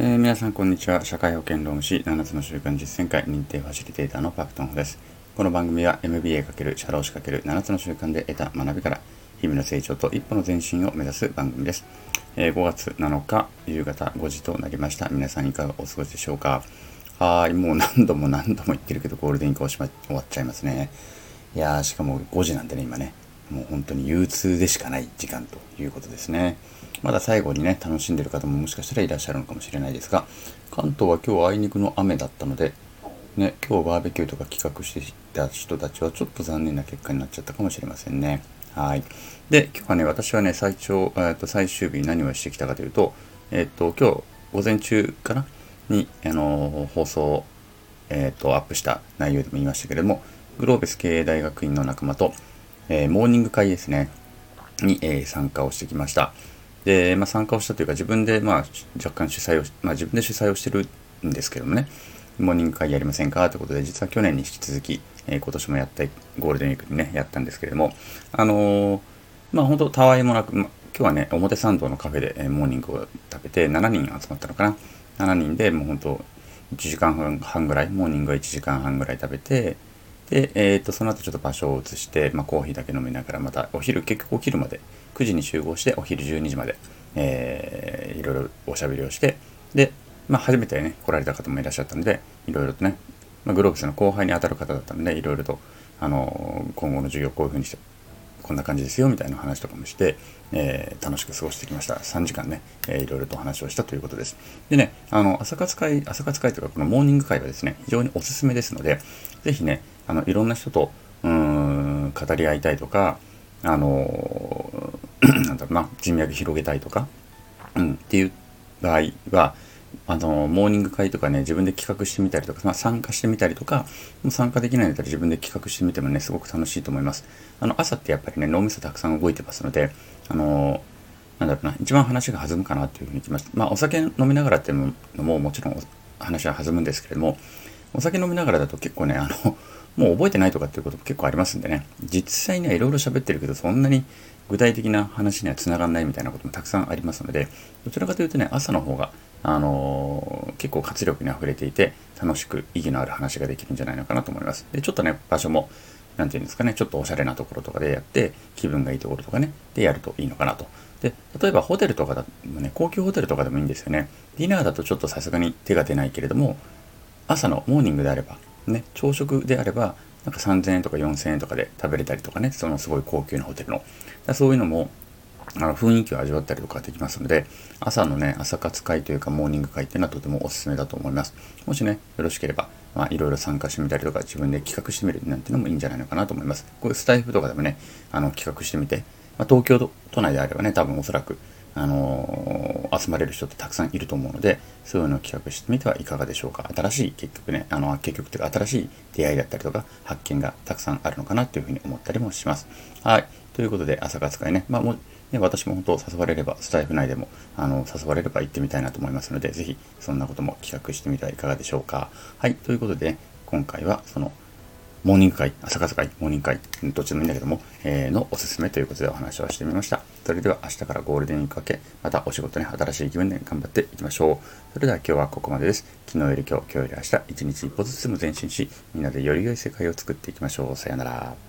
えー皆さんこんにちは。社会保険労務士7つの習慣実践会認定ファシリテーターのパクトンホです。この番組は MBA× 社労士 ×7 つの習慣で得た学びから日々の成長と一歩の前進を目指す番組です、えー5月7日夕方5時となりました。皆さんいかがお過ごしでしょうか？はいもう何度も何度も言ってるけどゴールデンウィークおしま終わっちゃいますね。いやーしかも5時なんでね今ね。もう本当に憂鬱でしかない時間ということですね。まだ最後にね、楽しんでる方ももしかしたらいらっしゃるのかもしれないですが、関東は今日あいにくの雨だったので、ね、今日バーベキューとか企画していた人たちはちょっと残念な結果になっちゃったかもしれませんね。はい。で、今日はね、私はね、最長、えーと最終日何をしてきたかというと、えっ、と、今日午前中かな？に、あの放送、えっ、と、アップした内容でも言いましたけれども、グローベス経営大学院の仲間と、えーモーニング会ですね、に、えー参加をしてきました。で、まあ、参加をしたというか、自分で、まあ、若干主催を、まあ、自分で主催をしてるんですけどもね、モーニング会やりませんかということで、実は去年に引き続き、えー今年もやった、ゴールデンウィークにね、やったんですけれども、あのーまあ、本当たわいもなく、ま今日はね、表参道のカフェで、えーモーニングを食べて、7人集まったのかな。7人でもう本当1時間半半ぐらい、モーニングは1時間半ぐらい食べて、で、えー、とその後ちょっと場所を移して、まあ、コーヒーだけ飲みながらまたお昼結局お昼まで9時に集合してお昼12時まで、えーいろいろおしゃべりをしてで、まあ、初めてね来られた方もいらっしゃったのでいろいろとね、まあ、グローブスの後輩に当たる方だったのでいろいろと、あの今後の授業こういうふうにしてこんな感じですよみたいな話とかもして、えー楽しく過ごしてきました。3時間ね、えーいろいろとお話をしたということです。でねあの朝活会朝活会というかこのモーニング会はですね非常におすすめですのでぜひねあのいろんな人とうん語り合いたいとかあの なんだろうな人脈広げたいとか、うん、っていう場合はあのモーニング会とかね自分で企画してみたりとか、まあ、参加してみたりとかも参加できないんだったら自分で企画してみてもねすごく楽しいと思います。あの朝ってやっぱりね脳みそたくさん動いてますのであのなんだろうな一番話が弾むかなっていうふうにきました。まあお酒飲みながらっていうのももちろん話は弾むんですけれどもお酒飲みながらだと結構ねあのもう覚えてないとかっていうことも結構ありますんでね。実際にはいろいろ喋ってるけどそんなに具体的な話にはつながらないみたいなこともたくさんありますのでどちらかというとね朝の方があのー結構活力にあふれていて楽しく意義のある話ができるんじゃないのかなと思います。でちょっとね場所もなんていうんですかねちょっとおしゃれなところとかでやって気分がいいところとかねでやるといいのかなと。で例えばホテルとかでもね高級ホテルとかでもいいんですよね。ディナーだとちょっとさすがに手が出ないけれども朝のモーニングであれば、ね、朝食であれば、なんか3000円とか4000円とかで食べれたりとかね、そのすごい高級なホテルの。だそういうのも、あの雰囲気を味わったりとかできますので、朝のね、朝活会というかモーニング会っていうのはとてもおすすめだと思います。もしね、よろしければ、まあ、いろいろ参加してみたりとか、自分で企画してみるなんていうのもいいんじゃないのかなと思います。こういうスタイフとかでもね、あの企画してみて、まあ、東京都内であればね、多分おそらく、あのー集まれる人ってたくさんいると思うので、そういうのを企画してみてはいかがでしょうか。新しい、結局ね、あの、結局というか、新しい出会いだったりとか、発見がたくさんあるのかなというふうに思ったりもします。はい。ということで、朝活会ね、まあ、もう、ね、私も本当誘われれば、スタイフ内でも、あの、誘われれば行ってみたいなと思いますので、ぜひ、そんなことも企画してみてはいかがでしょうか。はい。ということで、ね、今回は、その、モーニング会、朝活会、モーニング会、どっちでもいいんだけども、えーのおすすめということでお話をしてみました。それでは明日からゴールデンにかけ、またお仕事に、新しい気分で頑張っていきましょう。それでは今日はここまでです。昨日より今日、今日より明日、一日一歩ずつも前進し、みんなでより良い世界を作っていきましょう。さようなら。